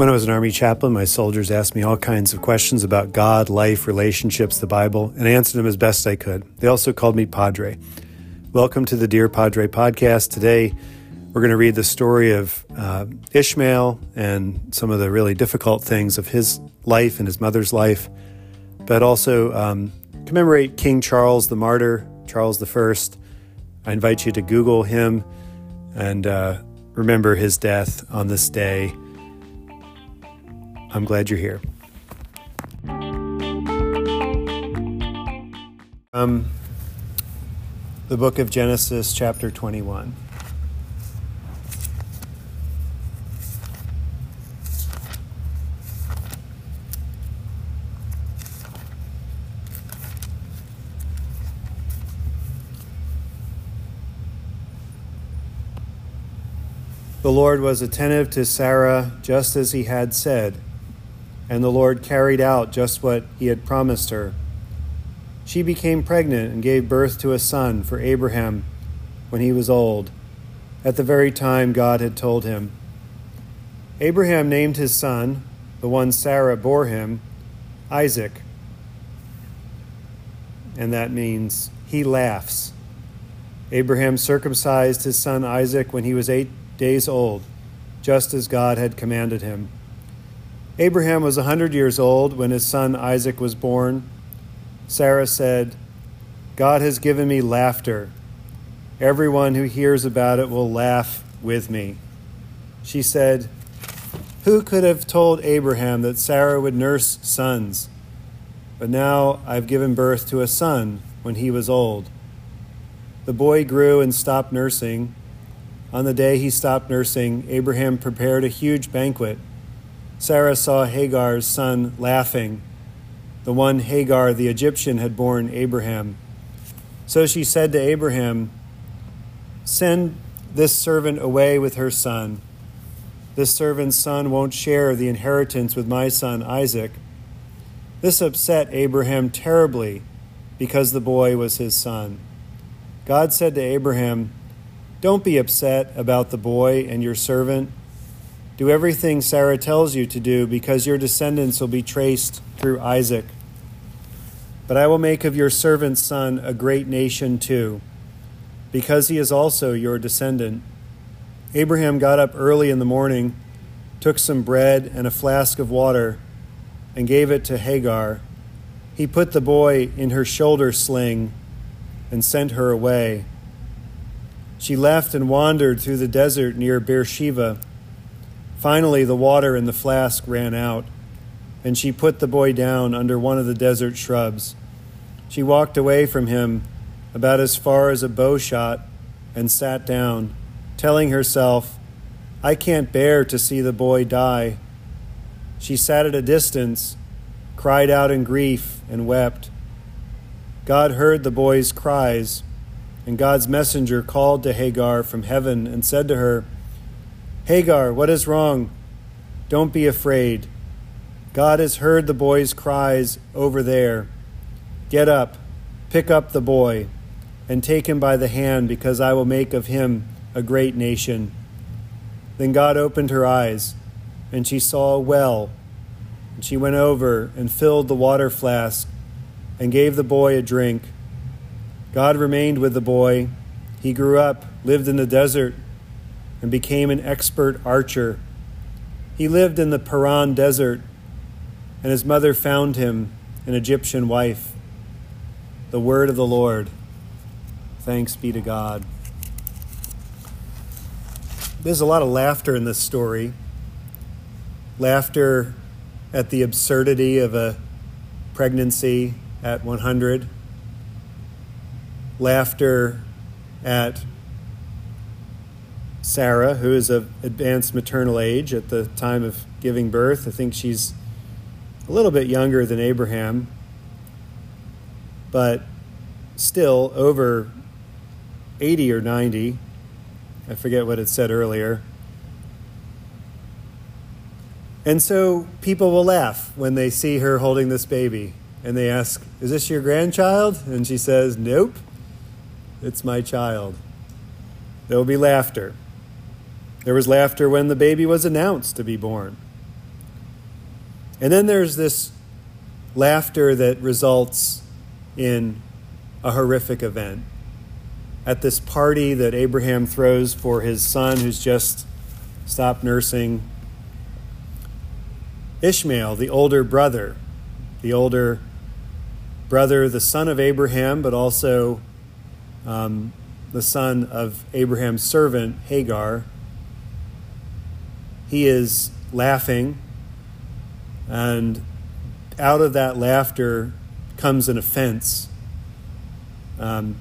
When I was an Army chaplain, my soldiers asked me all kinds of questions about God, life, relationships, the Bible, and I answered them as best I could. They also called me Padre. Welcome to the Dear Padre podcast. Today, we're going to read the story of uh, Ishmael and some of the really difficult things of his life and his mother's life, but also um, commemorate King Charles the Martyr, Charles I. I invite you to Google him and uh, remember his death on this day. I'm glad you're here. Um, the book of Genesis, chapter 21. The Lord was attentive to Sarah just as he had said and the Lord carried out just what he had promised her. She became pregnant and gave birth to a son for Abraham when he was old, at the very time God had told him. Abraham named his son, the one Sarah bore him, Isaac. And that means he laughs. Abraham circumcised his son Isaac when he was eight days old, just as God had commanded him. Abraham was a 100 years old when his son Isaac was born. Sarah said, God has given me laughter. Everyone who hears about it will laugh with me. She said, Who could have told Abraham that Sarah would nurse sons? But now I've given birth to a son when he was old. The boy grew and stopped nursing. On the day he stopped nursing, Abraham prepared a huge banquet Sarah saw Hagar's son laughing, the one Hagar the Egyptian had borne Abraham. So she said to Abraham, Send this servant away with her son. This servant's son won't share the inheritance with my son Isaac. This upset Abraham terribly because the boy was his son. God said to Abraham, Don't be upset about the boy and your servant. Do everything Sarah tells you to do, because your descendants will be traced through Isaac. But I will make of your servant's son a great nation too, because he is also your descendant. Abraham got up early in the morning, took some bread and a flask of water, and gave it to Hagar. He put the boy in her shoulder sling and sent her away. She left and wandered through the desert near Beersheba. Finally, the water in the flask ran out, and she put the boy down under one of the desert shrubs. She walked away from him about as far as a bow shot and sat down, telling herself, I can't bear to see the boy die. She sat at a distance, cried out in grief, and wept. God heard the boy's cries, and God's messenger called to Hagar from heaven and said to her, Hagar, what is wrong? Don't be afraid. God has heard the boy's cries over there. Get up, pick up the boy, and take him by the hand, because I will make of him a great nation. Then God opened her eyes, and she saw a well. And she went over and filled the water flask and gave the boy a drink. God remained with the boy. He grew up, lived in the desert and became an expert archer. He lived in the Paran desert, and his mother found him an Egyptian wife. The word of the Lord. Thanks be to God. There's a lot of laughter in this story. Laughter at the absurdity of a pregnancy at 100. Laughter at Sarah, who is of advanced maternal age at the time of giving birth. I think she's a little bit younger than Abraham, but still over 80 or 90. I forget what it said earlier. And so people will laugh when they see her holding this baby and they ask, Is this your grandchild? And she says, Nope, it's my child. There will be laughter. There was laughter when the baby was announced to be born. And then there's this laughter that results in a horrific event. At this party that Abraham throws for his son who's just stopped nursing, Ishmael, the older brother, the older brother, the son of Abraham, but also um, the son of Abraham's servant, Hagar, he is laughing, and out of that laughter comes an offense. Um,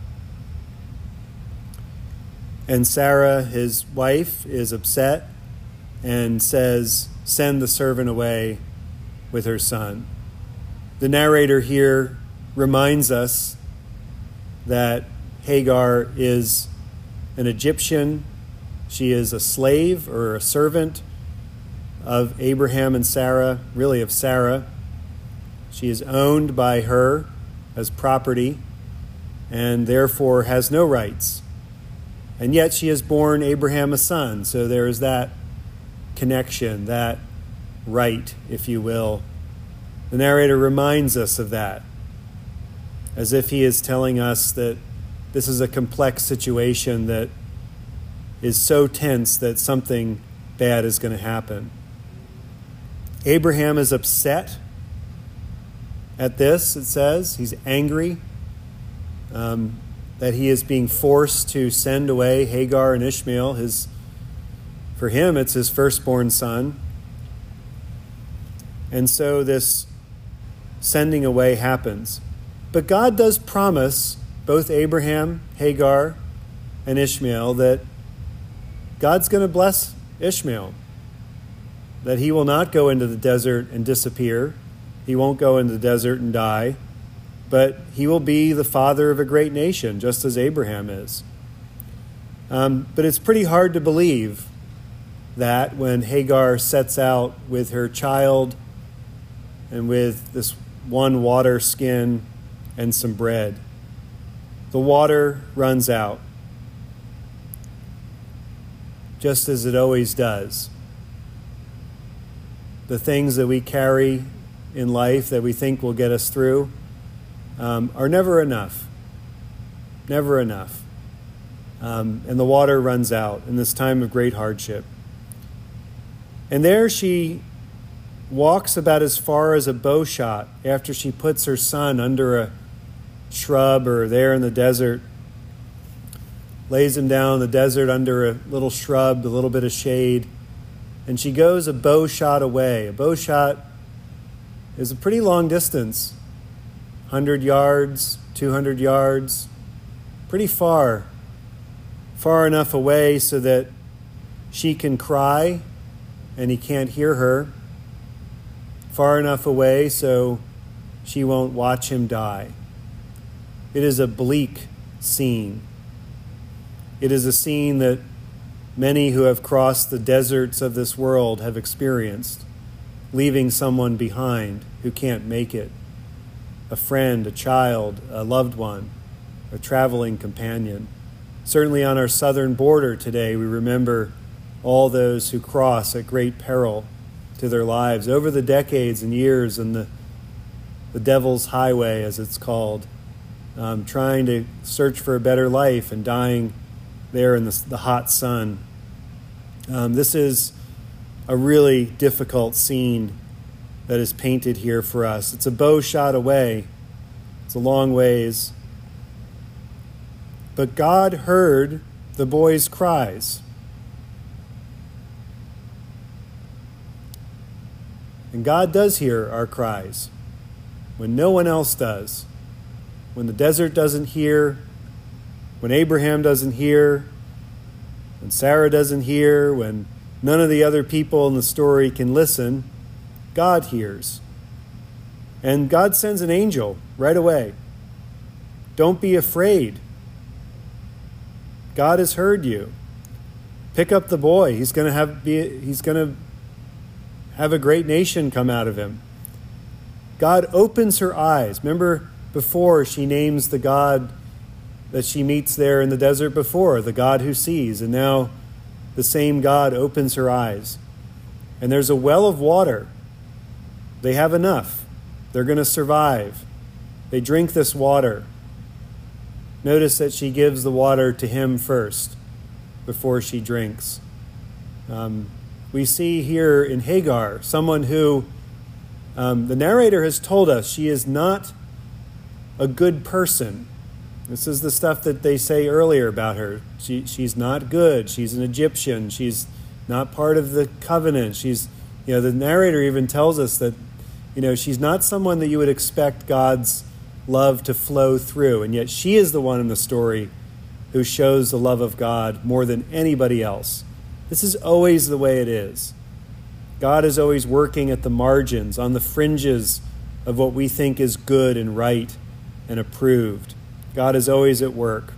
and Sarah, his wife, is upset and says, Send the servant away with her son. The narrator here reminds us that Hagar is an Egyptian. She is a slave or a servant of Abraham and Sarah, really of Sarah. She is owned by her as property and therefore has no rights. And yet she has borne Abraham a son, so there is that connection, that right, if you will. The narrator reminds us of that, as if he is telling us that this is a complex situation that is so tense that something bad is going to happen. Abraham is upset at this, it says. He's angry um, that he is being forced to send away Hagar and Ishmael. His, for him, it's his firstborn son. And so this sending away happens. But God does promise both Abraham, Hagar, and Ishmael that God's going to bless Ishmael, that he will not go into the desert and disappear, he won't go into the desert and die, but he will be the father of a great nation, just as Abraham is. Um, but it's pretty hard to believe that when Hagar sets out with her child and with this one water skin and some bread the water runs out, just as it always does. The things that we carry in life that we think will get us through um, are never enough. Never enough. Um, and the water runs out in this time of great hardship. And there she walks about as far as a bow shot after she puts her son under a shrub or there in the desert, lays him down in the desert under a little shrub, a little bit of shade, and she goes a bow shot away. A bow shot is a pretty long distance 100 yards, 200 yards, pretty far. Far enough away so that she can cry and he can't hear her. Far enough away so she won't watch him die. It is a bleak scene. It is a scene that many who have crossed the deserts of this world have experienced, leaving someone behind who can't make it a friend, a child, a loved one, a traveling companion. Certainly on our southern border today, we remember all those who cross at great peril to their lives over the decades and years in the, the devil's highway, as it's called um, trying to search for a better life and dying there in the, the hot sun. Um, this is a really difficult scene that is painted here for us. It's a bow shot away, it's a long ways. But God heard the boy's cries. And God does hear our cries when no one else does when the desert doesn't hear, when Abraham doesn't hear, when Sarah doesn't hear, when none of the other people in the story can listen, God hears. And God sends an angel right away. Don't be afraid. God has heard you. Pick up the boy. He's going to have be, he's going to have a great nation come out of him. God opens her eyes. Remember before she names the God that she meets there in the desert before, the God who sees. And now the same God opens her eyes. And there's a well of water They have enough. They're going to survive. They drink this water. Notice that she gives the water to him first before she drinks. Um, we see here in Hagar someone who um, the narrator has told us she is not a good person. This is the stuff that they say earlier about her. She, she's not good. She's an Egyptian. She's not part of the covenant. She's, you know, the narrator even tells us that, you know, she's not someone that you would expect God's love to flow through. And yet she is the one in the story who shows the love of God more than anybody else. This is always the way it is. God is always working at the margins, on the fringes of what we think is good and right and approved. God is always at work.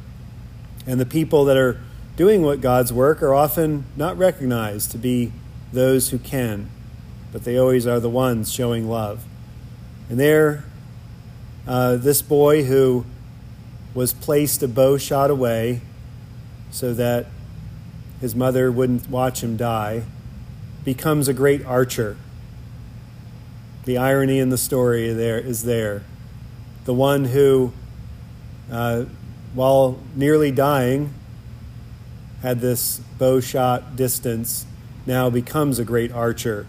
And the people that are doing what God's work are often not recognized to be those who can, but they always are the ones showing love. And there, uh, this boy who was placed a bow shot away so that his mother wouldn't watch him die, becomes a great archer. The irony in the story there is there. The one who, uh, while nearly dying, had this bow shot distance, now becomes a great archer.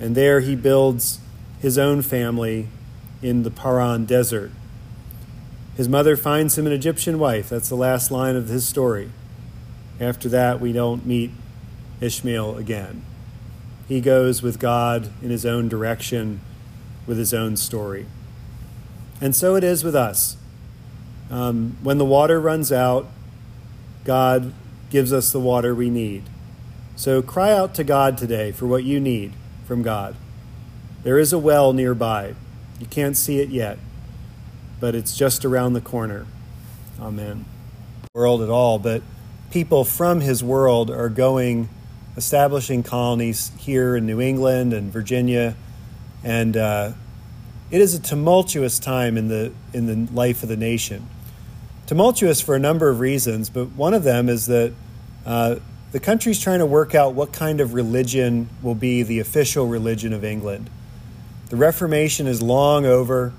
And there he builds his own family in the Paran desert. His mother finds him an Egyptian wife. That's the last line of his story. After that, we don't meet Ishmael again. He goes with God in his own direction with his own story. And so it is with us. Um, when the water runs out, God gives us the water we need. So cry out to God today for what you need from God. There is a well nearby. You can't see it yet, but it's just around the corner. Amen. World at all, but people from his world are going, establishing colonies here in New England and Virginia, and uh, it is a tumultuous time in the in the life of the nation. Tumultuous for a number of reasons, but one of them is that uh, the country's trying to work out what kind of religion will be the official religion of England. The Reformation is long over.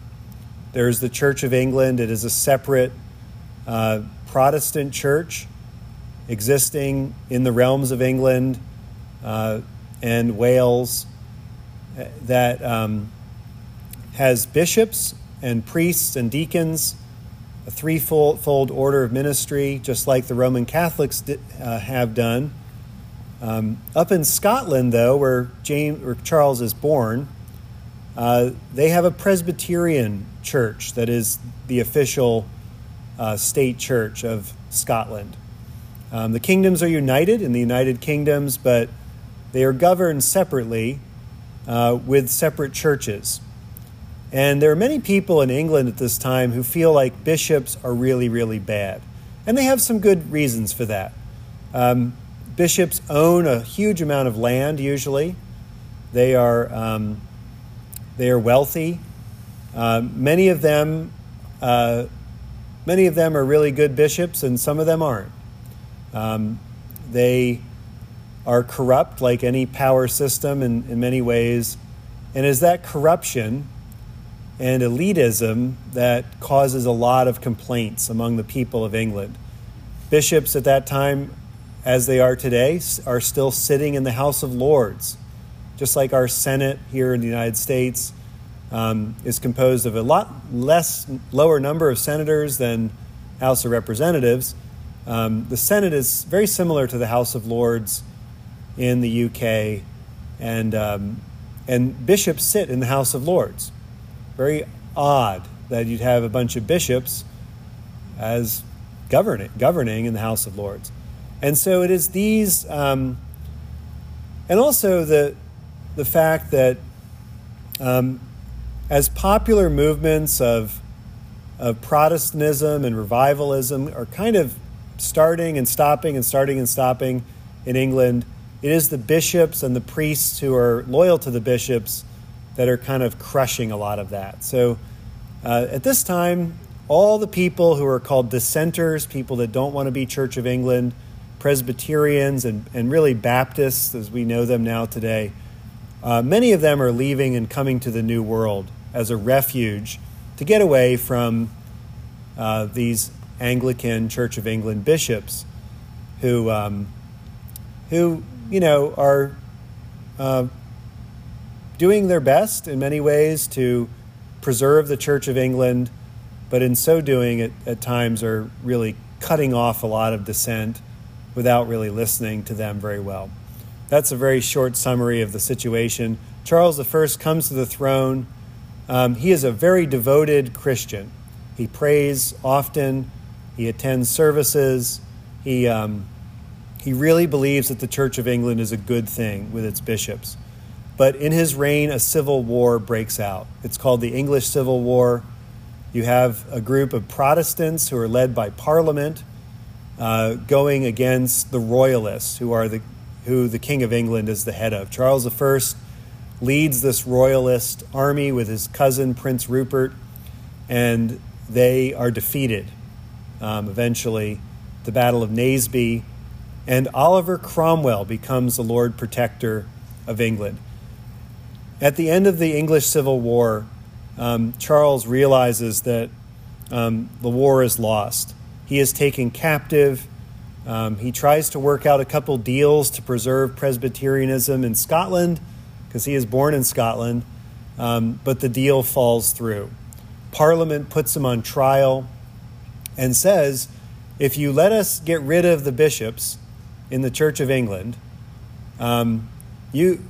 There's the Church of England. It is a separate uh, Protestant church existing in the realms of England uh, and Wales uh, that um, has bishops and priests and deacons, a threefold order of ministry, just like the Roman Catholics uh, have done. Um, up in Scotland, though, where James or Charles is born, uh, they have a Presbyterian church that is the official uh, state church of Scotland. Um, the kingdoms are united in the United Kingdoms, but they are governed separately uh, with separate churches. And there are many people in England at this time who feel like bishops are really, really bad. And they have some good reasons for that. Um, bishops own a huge amount of land, usually. They are um, they are wealthy. Uh, many of them, uh, many of them are really good bishops, and some of them aren't. Um, they are corrupt, like any power system, in, in many ways. And is that corruption and elitism that causes a lot of complaints among the people of England? Bishops at that time, as they are today, are still sitting in the House of Lords just like our Senate here in the United States um, is composed of a lot less, lower number of senators than House of Representatives. Um, the Senate is very similar to the House of Lords in the UK, and um, and bishops sit in the House of Lords. Very odd that you'd have a bunch of bishops as governing governing in the House of Lords, and so it is these, um, and also the the fact that um, as popular movements of, of Protestantism and revivalism are kind of starting and stopping and starting and stopping in England, it is the bishops and the priests who are loyal to the bishops that are kind of crushing a lot of that. So uh, at this time, all the people who are called dissenters, people that don't want to be Church of England, Presbyterians, and, and really Baptists, as we know them now today, uh, many of them are leaving and coming to the New World as a refuge to get away from uh, these Anglican Church of England bishops who, um, who you know, are uh, doing their best in many ways to preserve the Church of England, but in so doing, at, at times are really cutting off a lot of dissent without really listening to them very well. That's a very short summary of the situation. Charles I comes to the throne. Um, he is a very devoted Christian. He prays often, he attends services, he, um, he really believes that the Church of England is a good thing with its bishops. But in his reign, a civil war breaks out. It's called the English Civil War. You have a group of Protestants who are led by Parliament uh, going against the Royalists, who are the who the King of England is the head of. Charles I leads this Royalist army with his cousin Prince Rupert, and they are defeated. Um, eventually, the Battle of Naseby, and Oliver Cromwell becomes the Lord Protector of England. At the end of the English Civil War, um, Charles realizes that um, the war is lost. He is taken captive um, he tries to work out a couple deals to preserve Presbyterianism in Scotland because he is born in Scotland, um, but the deal falls through. Parliament puts him on trial and says, if you let us get rid of the bishops in the Church of England, um, you,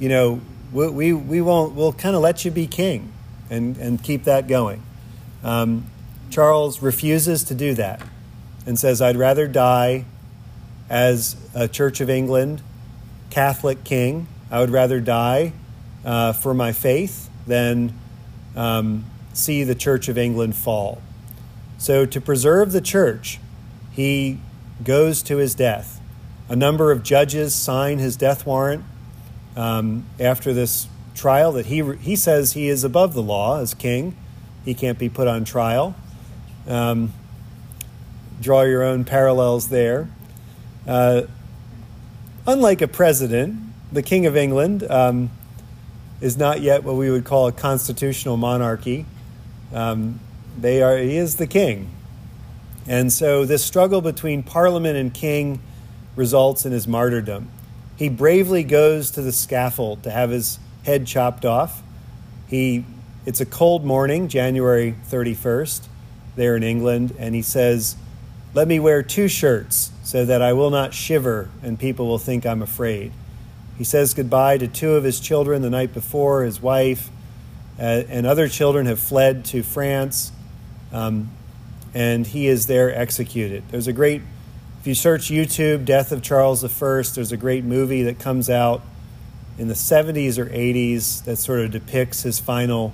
you know, we, we, we won't, we'll kind of let you be king and, and keep that going. Um, Charles refuses to do that and says, I'd rather die as a Church of England Catholic king. I would rather die uh, for my faith than um, see the Church of England fall. So, to preserve the church, he goes to his death. A number of judges sign his death warrant um, after this trial that he, he says he is above the law as king. He can't be put on trial. Um, draw your own parallels there. Uh, unlike a president, the King of England um, is not yet what we would call a constitutional monarchy. Um, they are, he is the king. And so this struggle between parliament and king results in his martyrdom. He bravely goes to the scaffold to have his head chopped off. He, it's a cold morning, January 31st, there in England, and he says, let me wear two shirts so that I will not shiver and people will think I'm afraid. He says goodbye to two of his children the night before. His wife uh, and other children have fled to France, um, and he is there executed. There's a great, if you search YouTube, Death of Charles I, there's a great movie that comes out in the 70s or 80s that sort of depicts his final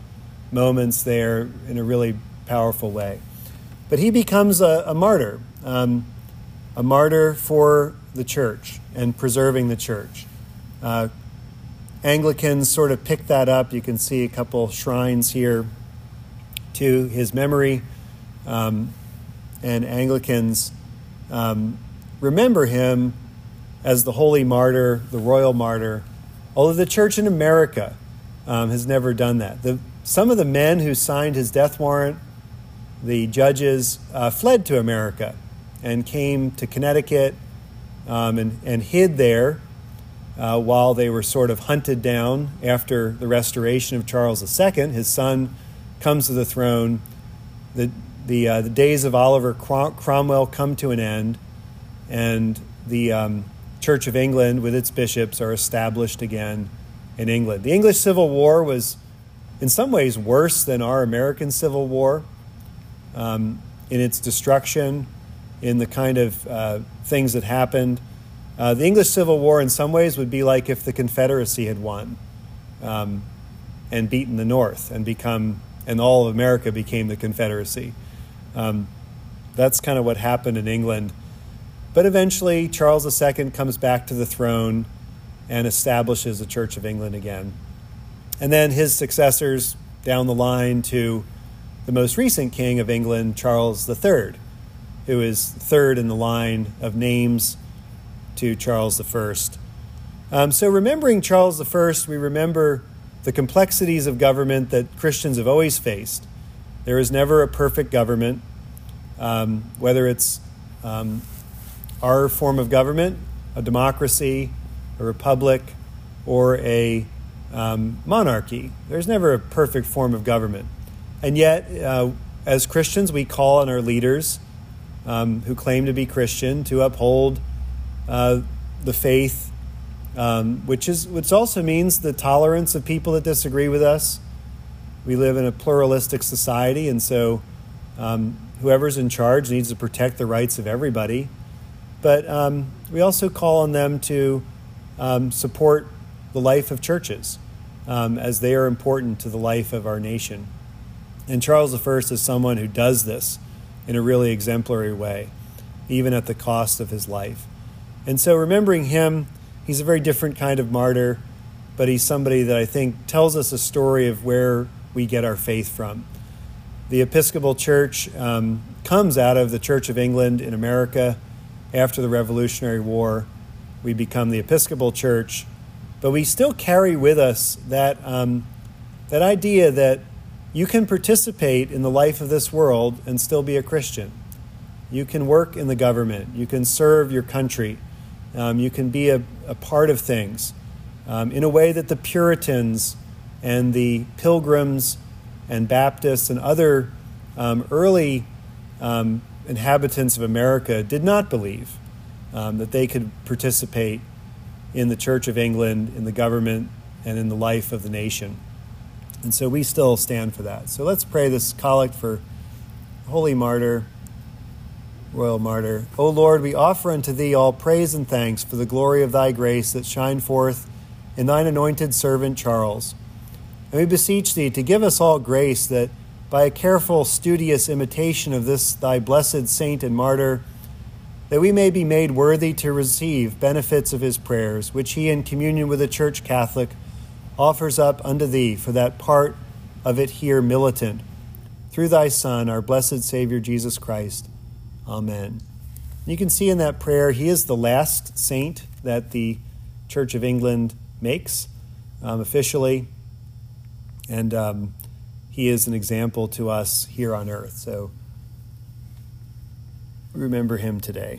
moments there in a really powerful way. But he becomes a, a martyr um, a martyr for the church and preserving the church. Uh, Anglicans sort of pick that up. You can see a couple shrines here to his memory. Um, and Anglicans um, remember him as the holy martyr, the royal martyr, although the church in America um, has never done that. The, some of the men who signed his death warrant, the judges, uh, fled to America and came to Connecticut um, and, and hid there uh, while they were sort of hunted down after the restoration of Charles II. His son comes to the throne. The, the, uh, the days of Oliver Cromwell come to an end, and the um, Church of England, with its bishops, are established again in England. The English Civil War was, in some ways, worse than our American Civil War um, in its destruction in the kind of uh, things that happened. Uh, the English Civil War, in some ways, would be like if the Confederacy had won um, and beaten the North and become, and all of America became the Confederacy. Um, that's kind of what happened in England. But eventually, Charles II comes back to the throne and establishes the Church of England again. And then his successors down the line to the most recent king of England, Charles III who is third in the line of names to Charles I. Um, so, remembering Charles I, we remember the complexities of government that Christians have always faced. There is never a perfect government, um, whether it's um, our form of government, a democracy, a republic, or a um, monarchy. There's never a perfect form of government. And yet, uh, as Christians, we call on our leaders um, who claim to be Christian to uphold uh, the faith, um, which is which also means the tolerance of people that disagree with us. We live in a pluralistic society, and so um, whoever's in charge needs to protect the rights of everybody. But um, we also call on them to um, support the life of churches um, as they are important to the life of our nation. And Charles I is someone who does this in a really exemplary way, even at the cost of his life. And so, remembering him, he's a very different kind of martyr, but he's somebody that I think tells us a story of where we get our faith from. The Episcopal Church um, comes out of the Church of England in America after the Revolutionary War. We become the Episcopal Church, but we still carry with us that, um, that idea that you can participate in the life of this world and still be a Christian. You can work in the government, you can serve your country, um, you can be a, a, part of things um, in a way that the Puritans and the Pilgrims and Baptists and other um, early um, inhabitants of America did not believe um, that they could participate in the Church of England, in the government, and in the life of the nation. And so we still stand for that. So let's pray this collect for Holy Martyr, Royal Martyr. O Lord, we offer unto thee all praise and thanks for the glory of thy grace that shine forth in thine anointed servant Charles. And we beseech thee to give us all grace that by a careful, studious imitation of this thy blessed saint and martyr, that we may be made worthy to receive benefits of his prayers, which he in communion with the Church Catholic offers up unto thee for that part of it here militant. Through thy Son, our blessed Savior Jesus Christ. Amen. You can see in that prayer, he is the last saint that the Church of England makes um, officially. And um, he is an example to us here on earth. So remember him today.